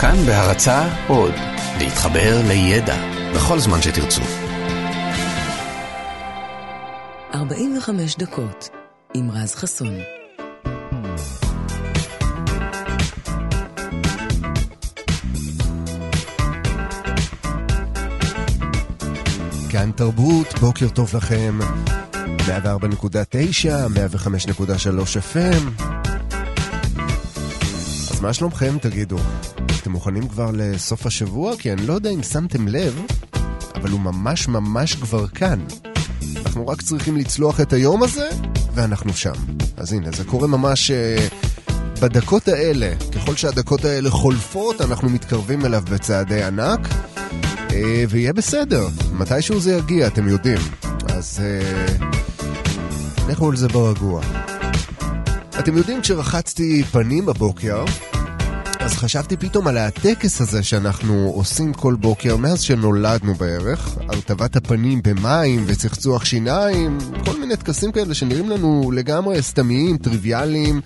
כאן בהרצה עוד, להתחבר לידע בכל זמן שתרצו. 45 דקות עם רז חסון. כאן תרבות, בוקר טוב לכם. 104.9, 105.3 FM. אז מה שלומכם, תגידו? אתם מוכנים כבר לסוף השבוע? כי אני לא יודע אם שמתם לב, אבל הוא ממש ממש כבר כאן. אנחנו רק צריכים לצלוח את היום הזה, ואנחנו שם. אז הנה, זה קורה ממש uh, בדקות האלה. ככל שהדקות האלה חולפות, אנחנו מתקרבים אליו בצעדי ענק, uh, ויהיה בסדר. מתישהו זה יגיע, אתם יודעים. אז uh, לכו על זה ברגוע. אתם יודעים, כשרחצתי פנים בבוקר, אז חשבתי פתאום על הטקס הזה שאנחנו עושים כל בוקר מאז שנולדנו בערך, הרטבת הפנים במים וצחצוח שיניים, כל מיני טקסים כאלה שנראים לנו לגמרי סתמיים, טריוויאליים,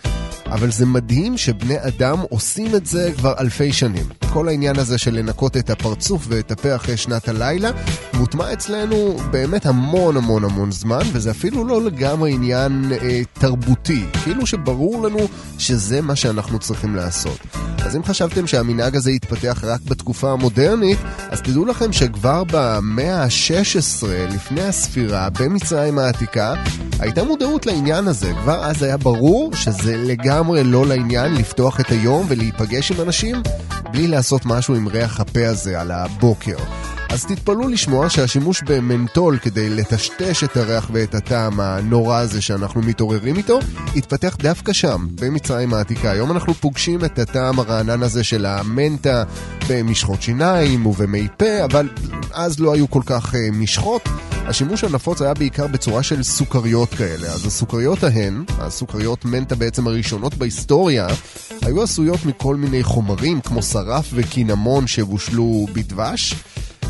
אבל זה מדהים שבני אדם עושים את זה כבר אלפי שנים. כל העניין הזה של לנקות את הפרצוף ואת הפה אחרי שנת הלילה, מוטמע אצלנו באמת המון המון המון זמן, וזה אפילו לא לגמרי עניין אה, תרבותי, כאילו שברור לנו שזה מה שאנחנו צריכים לעשות. אז אם חשבתם שהמנהג הזה יתפתח רק בתקופה המודרנית, אז תדעו לכם שכבר במאה ה-16 לפני הספירה, במצרים העתיקה, הייתה מודעות לעניין הזה. כבר אז היה ברור שזה לגמרי לא לעניין לפתוח את היום ולהיפגש עם אנשים בלי לעשות משהו עם ריח הפה הזה על הבוקר. אז תתפלאו לשמוע שהשימוש במנטול כדי לטשטש את הריח ואת הטעם הנורא הזה שאנחנו מתעוררים איתו, התפתח דווקא שם, במצרים העתיקה. היום אנחנו פוגשים את הטעם הרענן הזה של המנטה במשחות שיניים ובמי פה, אבל אז לא היו כל כך uh, משחות. השימוש הנפוץ היה בעיקר בצורה של סוכריות כאלה. אז הסוכריות ההן, הסוכריות מנטה בעצם הראשונות בהיסטוריה, היו עשויות מכל מיני חומרים כמו שרף וקינמון שבושלו בדבש.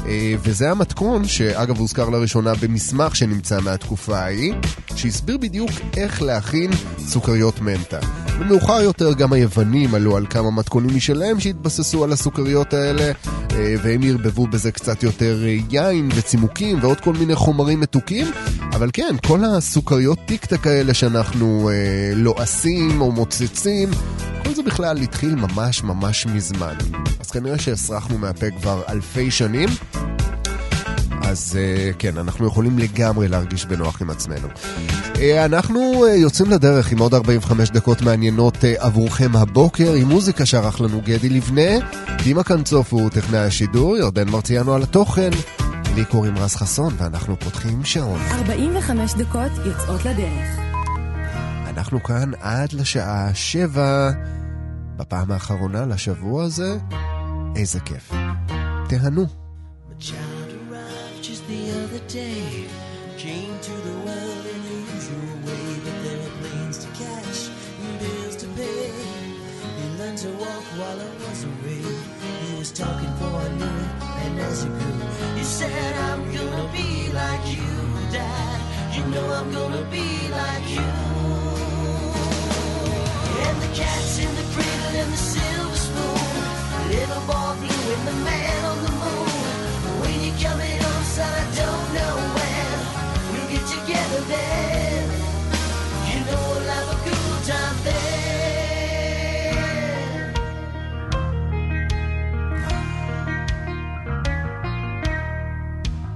אה, וזה המתכון, שאגב הוזכר לראשונה במסמך שנמצא מהתקופה ההיא, שהסביר בדיוק איך להכין סוכריות מנטה. ומאוחר יותר גם היוונים עלו על כמה מתכונים משלהם שהתבססו על הסוכריות האלה, אה, והם ערבבו בזה קצת יותר אה, יין וצימוקים ועוד כל מיני חומרים מתוקים, אבל כן, כל הסוכריות טיקטק האלה שאנחנו לועסים או מוצצים, כל זה בכלל התחיל ממש ממש מזמן. אז כנראה שהסרחנו מהפה כבר אלפי שנים. אז uh, כן, אנחנו יכולים לגמרי להרגיש בנוח עם עצמנו. Uh, אנחנו uh, יוצאים לדרך עם עוד 45 דקות מעניינות עבורכם הבוקר, עם מוזיקה שערך לנו גדי לבנה, דימה קנצוף הוא טכנאי השידור, ירדן מרציאנו על התוכן. לי קוראים רז חסון, ואנחנו פותחים שעון. 45 דקות יוצאות לדרך. אנחנו כאן עד לשעה 7, בפעם האחרונה לשבוע הזה. איזה כיף. תהנו. came to the world in a usual way, but there are planes to catch and bills to pay. He learned to walk while I was away. He was talking for I knew it, and as he grew, he said, I'm gonna be like you, Dad. You know I'm gonna be like you. Cat's in the cradle and the silver spoon, little boy blue and the man on the moon. When you're coming home, son, I don't know when we'll get together then. You know we'll have a good time then.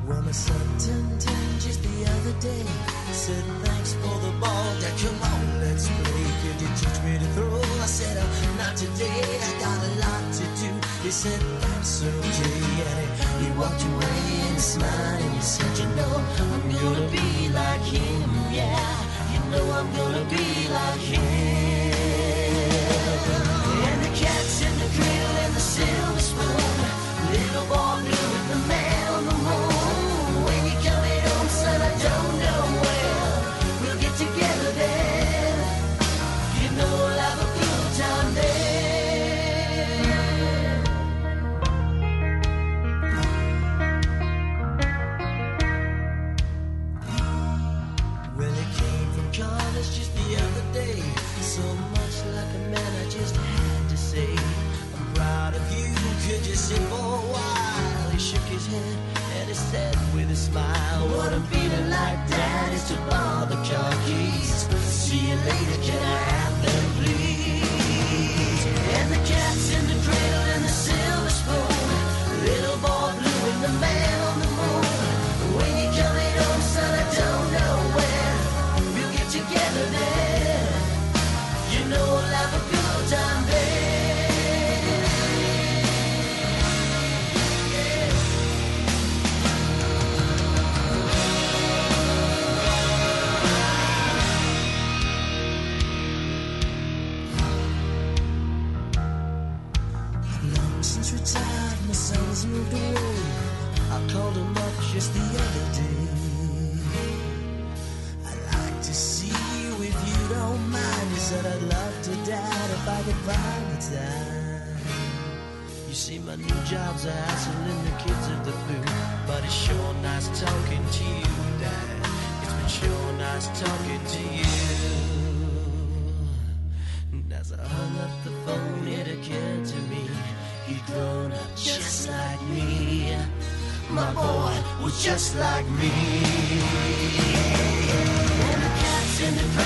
Well, my son turned ten just the other day. Said thanks for the ball, let's play. Me to throw? I said, uh, not today. I got a lot to do. He said, that's okay. And he, he walked away and smiled and he said, you know, I'm gonna be like him. Yeah, you know I'm gonna be like him. smile. What I'm feeling like, Dad, is to ball the car keys. See you later, can I? Long retired, my son's moved away. I called him up just the other day. I'd like to see you if you don't mind. He said I'd love to, Dad, if I could find the time. You see, my new job's a hassle and the kids have the flu. But it's sure nice talking to you, Dad. It's been sure nice talking to you. Grown up just like me. My boy was just like me. And the cat's in the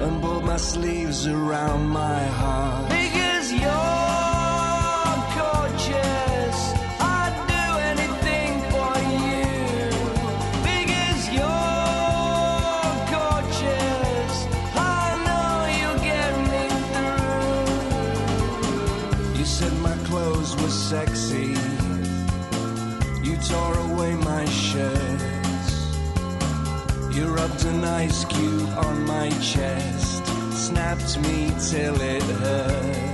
and pulled my sleeves around my heart. An ice cube on my chest, snapped me till it hurts.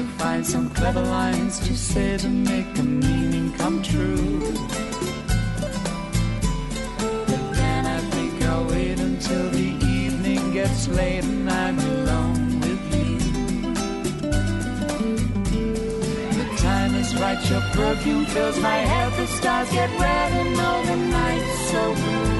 to find some clever lines to say to make the meaning come true. But then I think I'll wait until the evening gets late and I'm alone with you. The time is right, your perfume fills my head, the stars get red and all the nights so blue.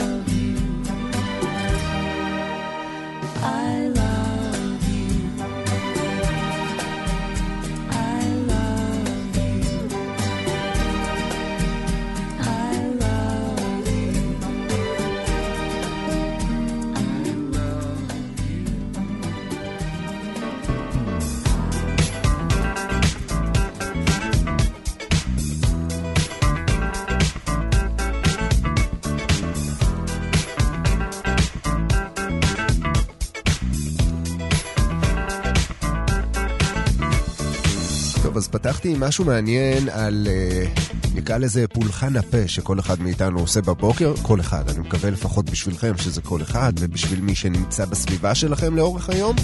פתחתי עם משהו מעניין על, אה, נקרא לזה פולחן הפה שכל אחד מאיתנו עושה בבוקר. כל אחד, אני מקווה לפחות בשבילכם שזה כל אחד, ובשביל מי שנמצא בסביבה שלכם לאורך היום.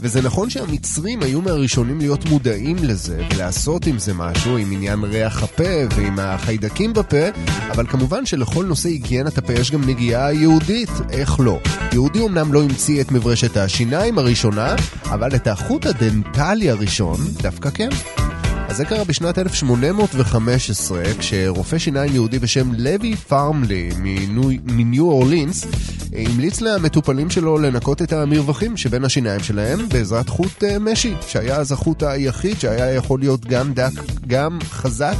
וזה נכון שהמצרים היו מהראשונים להיות מודעים לזה, ולעשות עם זה משהו, עם עניין ריח הפה ועם החיידקים בפה, אבל כמובן שלכל נושא היגיינת הפה יש גם נגיעה יהודית, איך לא? יהודי אמנם לא המציא את מברשת השיניים הראשונה, אבל את החוט הדנטלי הראשון דווקא כן. אז זה קרה בשנת 1815, כשרופא שיניים יהודי בשם לוי פארמלי מניו, אורלינס המליץ למטופלים שלו לנקות את המרווחים שבין השיניים שלהם בעזרת חוט אה, משי, שהיה אז החוט היחיד שהיה יכול להיות גם דק, גם חזק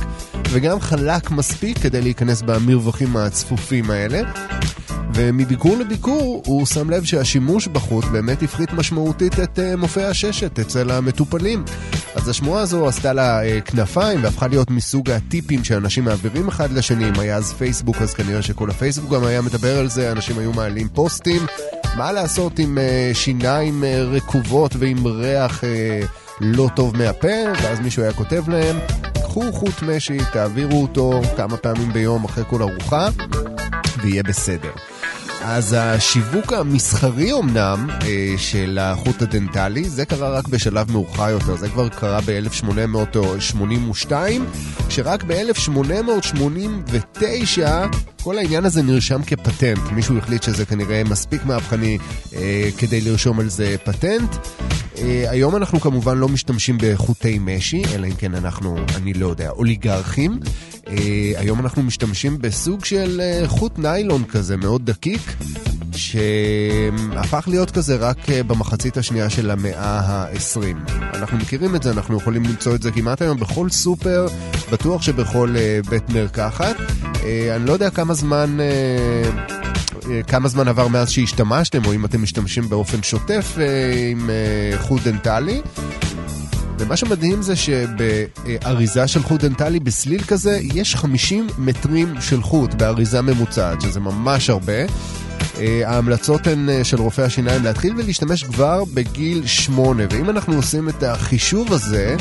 וגם חלק מספיק כדי להיכנס במרווחים הצפופים האלה. ומביקור לביקור הוא שם לב שהשימוש בחוט באמת הפחית משמעותית את uh, מופעי הששת אצל המטופלים. אז השמועה הזו עשתה לה uh, כנפיים והפכה להיות מסוג הטיפים שאנשים מעבירים אחד לשני. אם היה אז פייסבוק אז כנראה שכל הפייסבוק גם היה מדבר על זה, אנשים היו מעלים פוסטים. מה לעשות עם uh, שיניים uh, רקובות ועם ריח uh, לא טוב מהפה, ואז מישהו היה כותב להם, קחו חוט משי, תעבירו אותו כמה פעמים ביום אחרי כל ארוחה, ויהיה בסדר. אז השיווק המסחרי אמנם אה, של החוט הדנטלי, זה קרה רק בשלב מאוחר יותר, זה כבר קרה ב-1882, כשרק ב-1889 כל העניין הזה נרשם כפטנט. מישהו החליט שזה כנראה מספיק מהפכני אה, כדי לרשום על זה פטנט. אה, היום אנחנו כמובן לא משתמשים בחוטי משי, אלא אם כן אנחנו, אני לא יודע, אוליגרכים. אה, היום אנחנו משתמשים בסוג של אה, חוט ניילון כזה, מאוד דקיק, שהפך להיות כזה רק אה, במחצית השנייה של המאה ה-20. אנחנו מכירים את זה, אנחנו יכולים למצוא את זה כמעט היום בכל סופר, בטוח שבכל אה, בית מרקחת. אה, אני לא יודע כמה זמן... אה, אה, כמה זמן עבר מאז שהשתמשתם, או אם אתם משתמשים באופן שוטף אה, עם אה, חוט דנטלי. ומה שמדהים זה שבאריזה של חוט דנטלי בסליל כזה, יש 50 מטרים של חוט באריזה ממוצעת, שזה ממש הרבה. אה, ההמלצות הן אה, של רופאי השיניים להתחיל ולהשתמש כבר בגיל שמונה, ואם אנחנו עושים את החישוב הזה,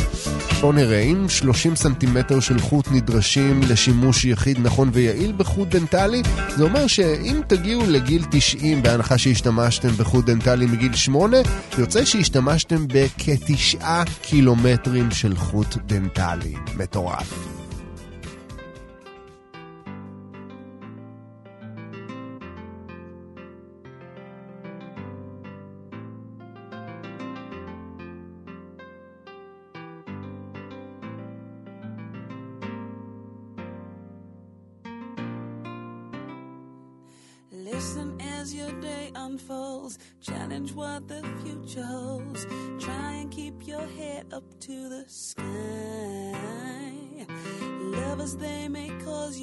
בואו נראה, אם 30 סנטימטר של חוט נדרשים לשימוש יחיד נכון ויעיל בחוט דנטלי, זה אומר שאם תגיעו לגיל 90, בהנחה שהשתמשתם בחוט דנטלי מגיל 8, יוצא שהשתמשתם בכתשעה קילומטרים של חוט דנטלי. מטורף.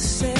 say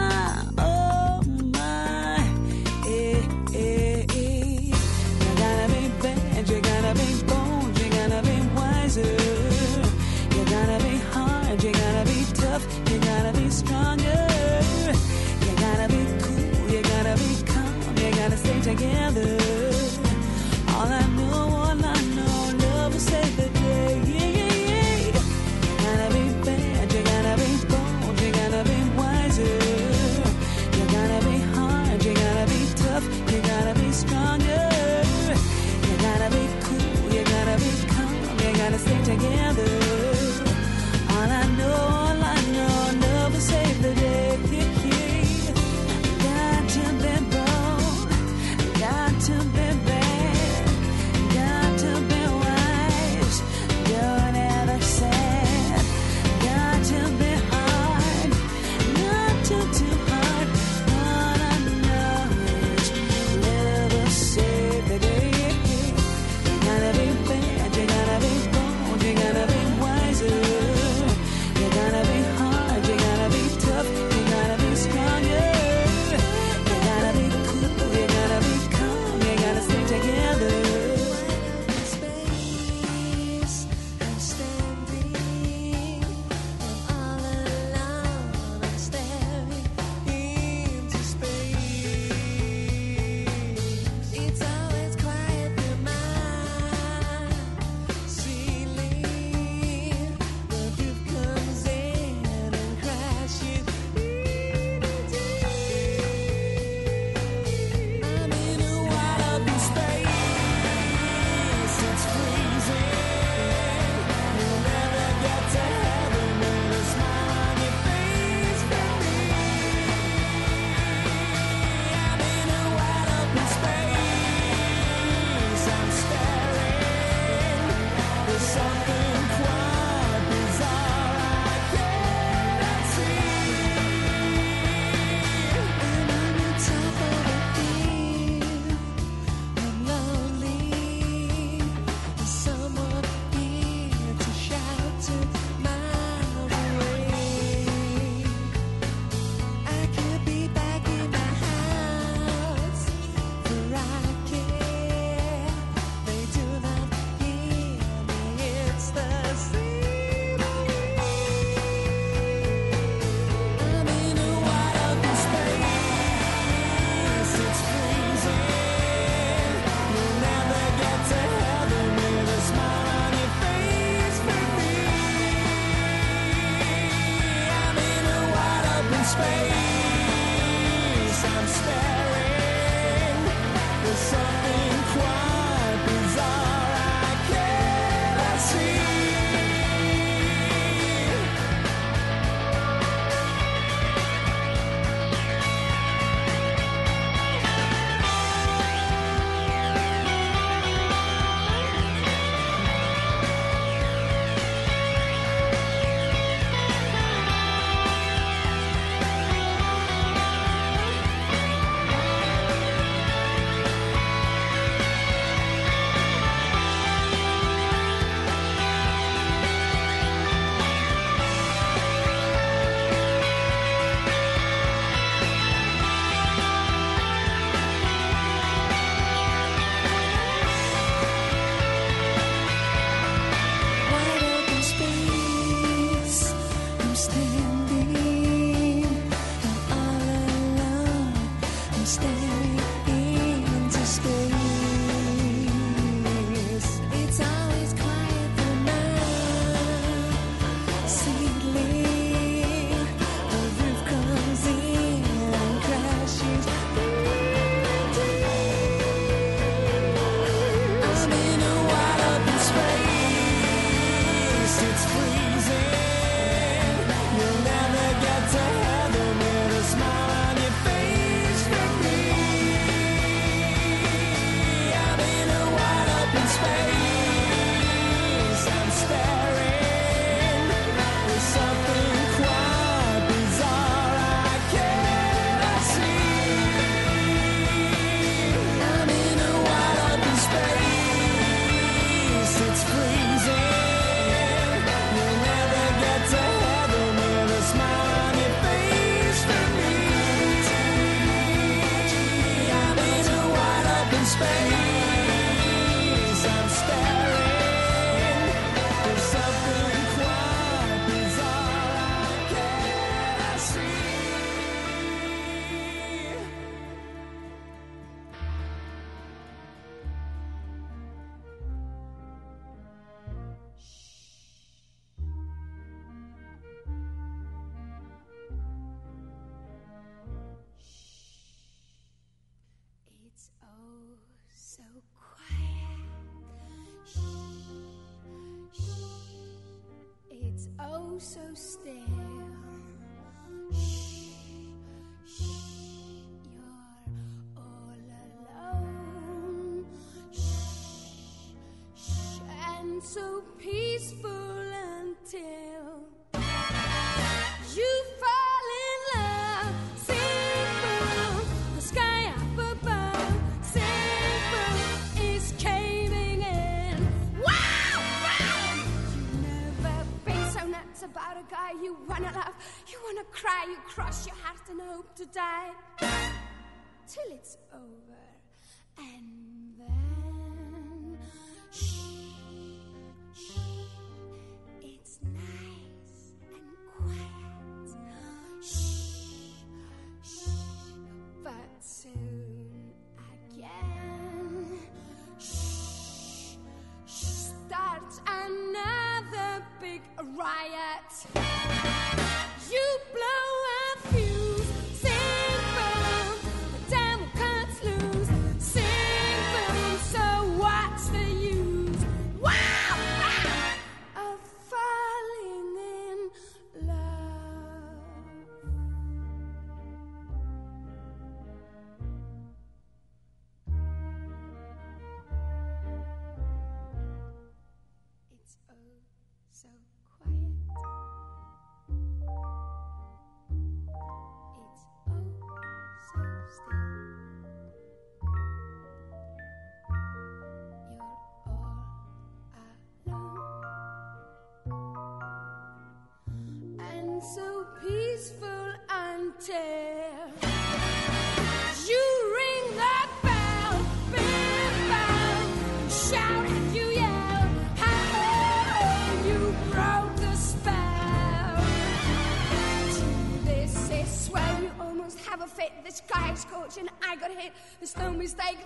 together. So still. I got hit. There's no mistake.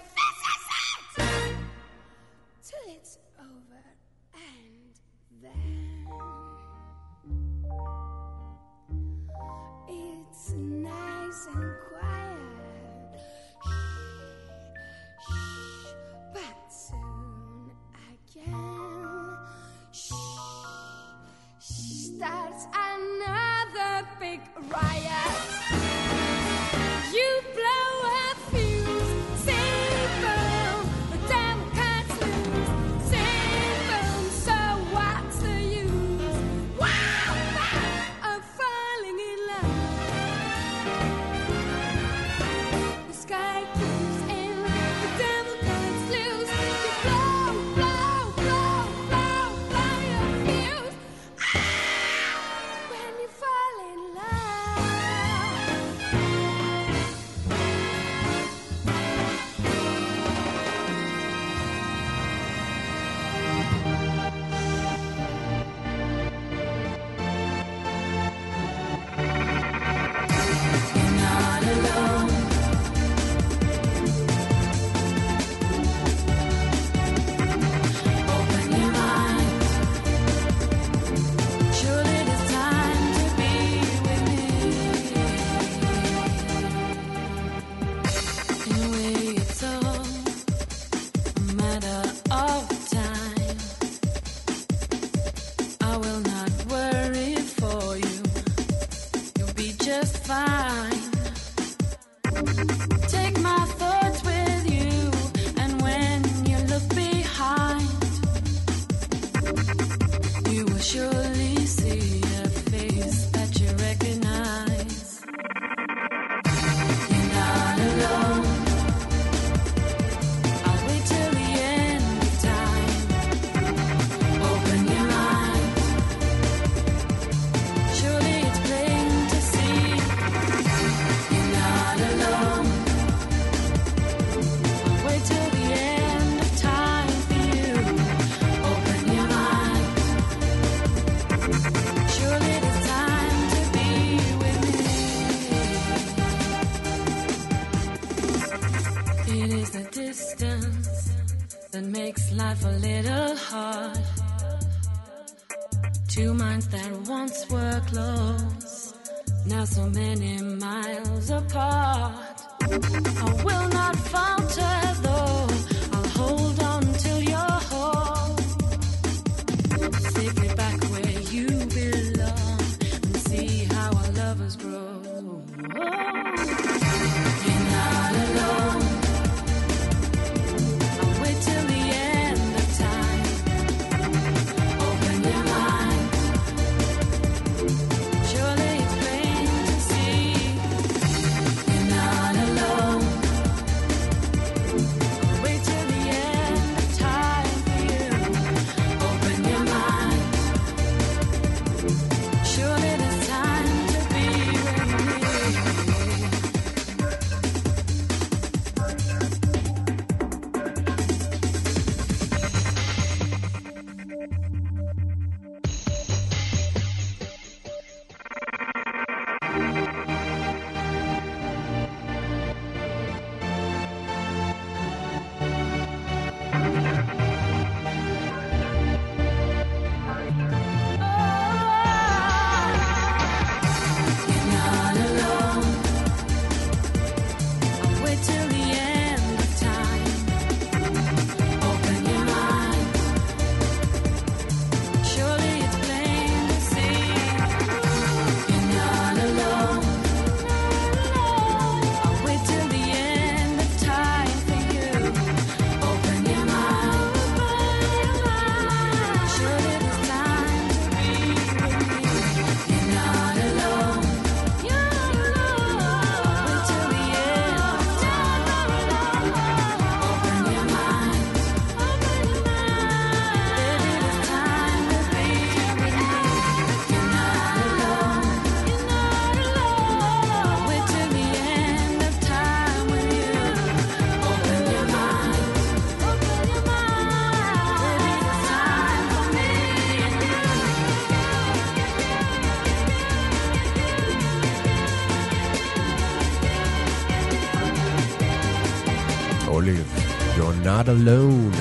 Not Alone.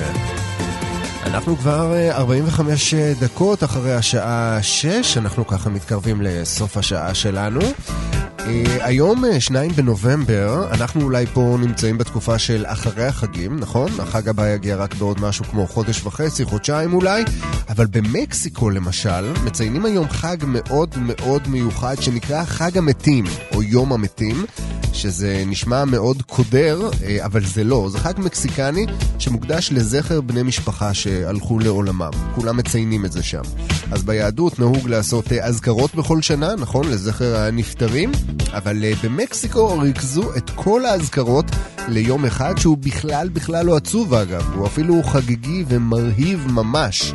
אנחנו כבר אה, 45 דקות אחרי השעה 6, אנחנו ככה מתקרבים לסוף השעה שלנו. אה, היום, אה, 2 בנובמבר, אנחנו אולי פה נמצאים בתקופה של אחרי החגים, נכון? החג הבא יגיע רק בעוד משהו כמו חודש וחצי, חודשיים אולי, אבל במקסיקו למשל, מציינים היום חג מאוד מאוד מיוחד שנקרא חג המתים, או יום המתים. שזה נשמע מאוד קודר, אה, אבל זה לא. זה חג מקסיקני שמוקדש לזכר בני משפחה שהלכו לעולמם. כולם מציינים את זה שם. אז ביהדות נהוג לעשות אה, אזכרות בכל שנה, נכון? לזכר הנפטרים, אבל אה, במקסיקו ריכזו את כל האזכרות ליום אחד שהוא בכלל בכלל לא עצוב אגב, הוא אפילו חגיגי ומרהיב ממש.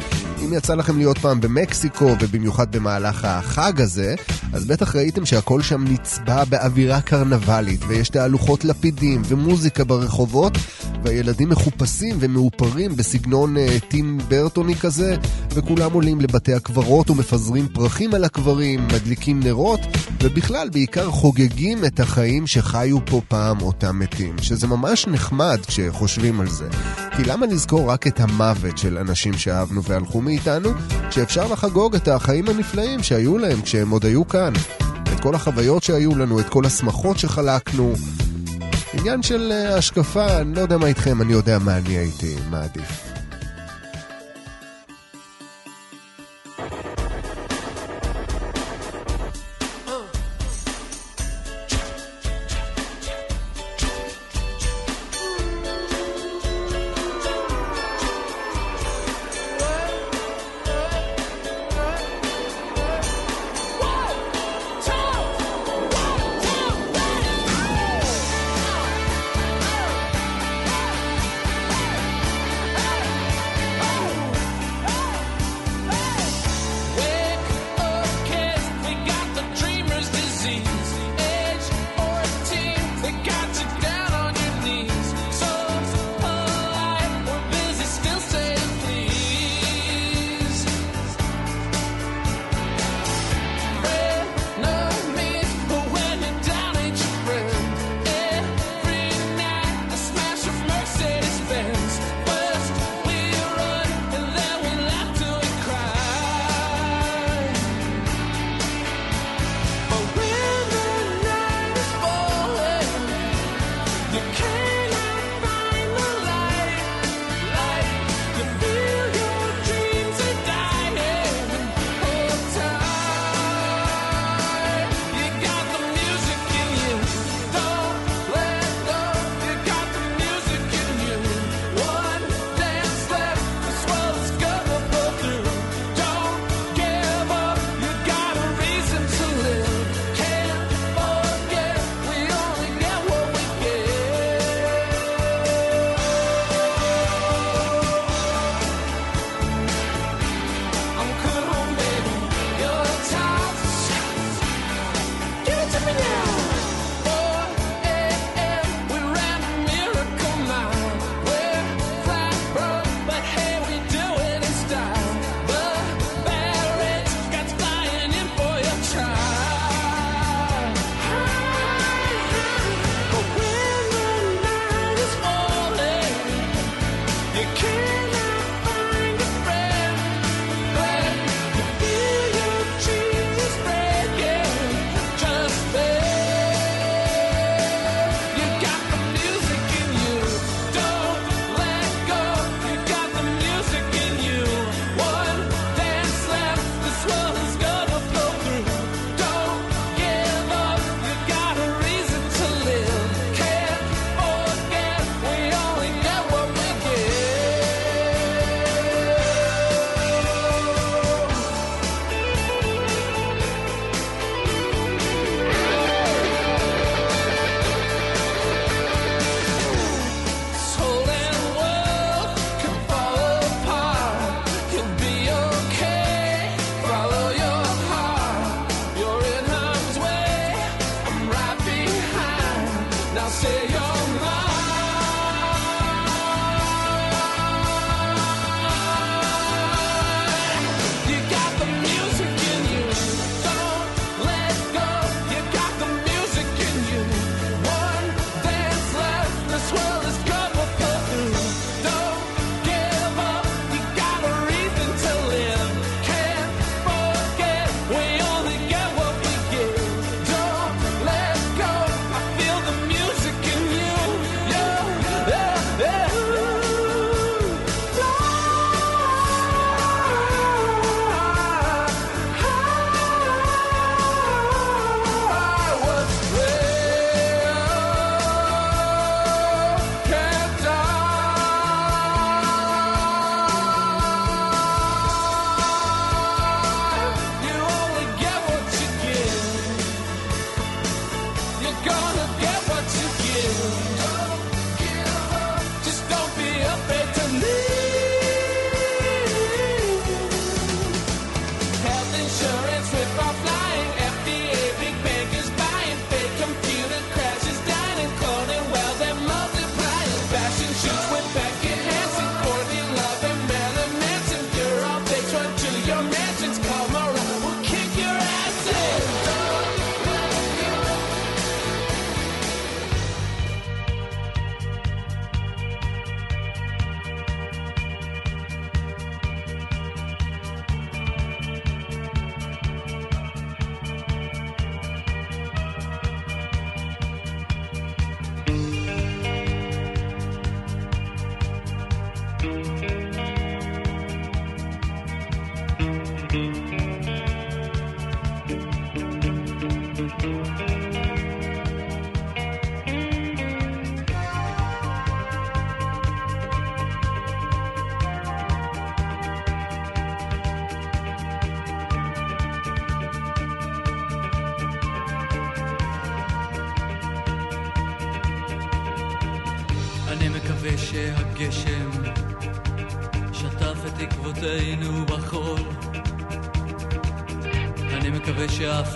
אם יצא לכם להיות פעם במקסיקו, ובמיוחד במהלך החג הזה, אז בטח ראיתם שהכל שם נצבע באווירה קרנבלית, ויש תהלוכות לפידים ומוזיקה ברחובות, והילדים מחופשים ומאופרים בסגנון uh, טים ברטוני כזה, וכולם עולים לבתי הקברות ומפזרים פרחים על הקברים, מדליקים נרות, ובכלל בעיקר חוגגים את החיים שחיו פה פעם אותם מתים, שזה ממש נחמד כשחושבים על זה. כי למה לזכור רק את המוות של אנשים שאהבנו והלכו מאיתנו, כשאפשר לחגוג את החיים הנפלאים שהיו להם כשהם עוד היו כאן? את כל החוויות שהיו לנו, את כל השמחות שחלקנו. עניין של אה, השקפה, אני לא יודע מה איתכם, אני יודע מה אני הייתי מעדיף.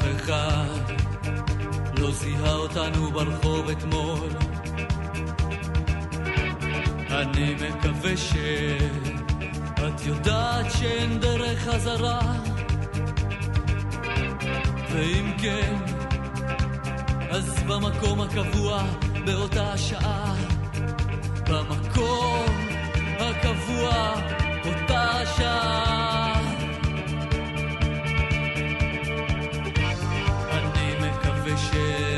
שאף אחד לא זיהה אותנו ברחוב אתמול. אני מקווה שאת יודעת שאין דרך חזרה, ואם כן, אז במקום הקבוע באותה השעה, במקום הקבוע אותה השעה. מקווה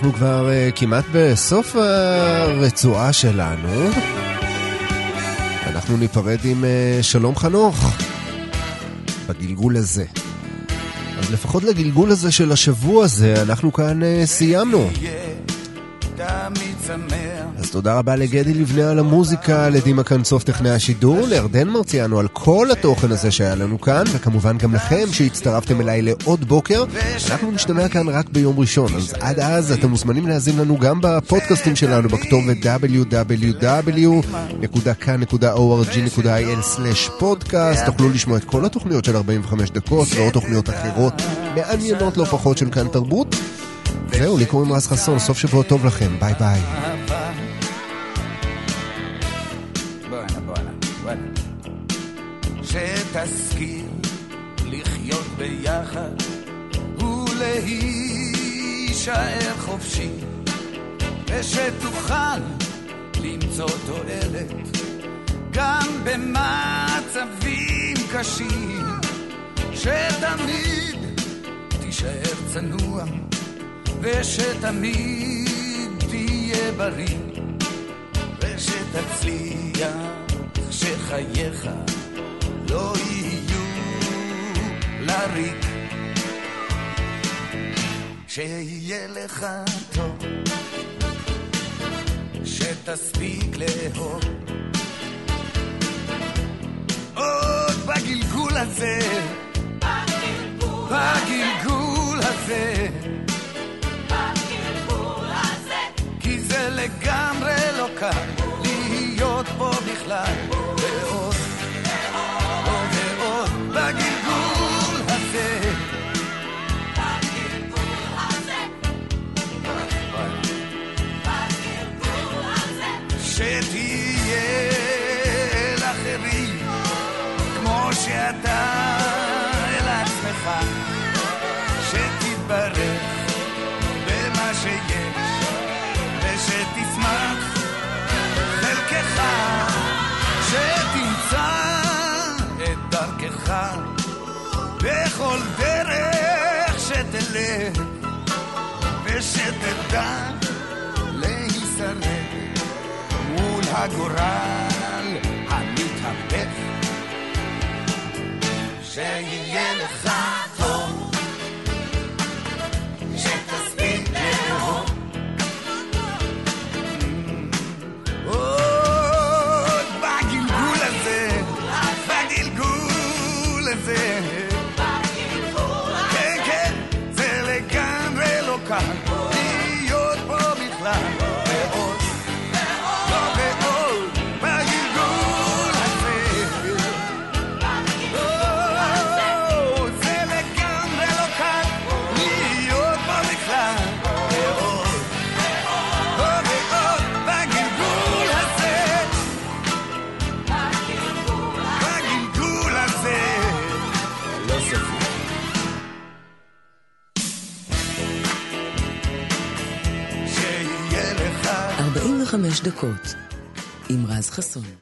אנחנו כבר uh, כמעט בסוף הרצועה שלנו. אנחנו ניפרד עם uh, שלום חנוך בגלגול הזה. אז לפחות לגלגול הזה של השבוע הזה, אנחנו כאן uh, סיימנו. שמח אז תודה רבה לגדי לבנה על המוזיקה, לדימה קנצוף טכנאי השידור, לירדן מרציאנו על כל התוכן הזה שהיה לנו כאן, וכמובן גם לכם שהצטרפתם אליי לעוד בוקר. אנחנו נשתמע כאן רק ביום ראשון, אז עד אז אתם מוזמנים להאזין לנו גם בפודקאסטים שלנו בכתובת www.kan.org.il/פודקאסט. תוכלו לשמוע את כל התוכניות של 45 דקות ועוד תוכניות אחרות מעניינות לא פחות של כאן תרבות. זהו, לי קוראים רז חסון, סוף שבוע טוב לכם, ביי ביי. שתשכיל לחיות ביחד ולהישאר חופשי, ושתוכל למצוא תועלת גם במצבים קשים, שתמיד תישאר צנוע, ושתמיד תהיה בריא, ושתצליח שחייך לא יהיו לריק. שיהיה לך טוב, שתספיק לאהוב. עוד בגלגול הזה, בגלגול הזה, כי זה לגמרי לא קל להיות פה בכלל, הגורל המתהפך שיהיה לך 45 דקות עם רז חסון.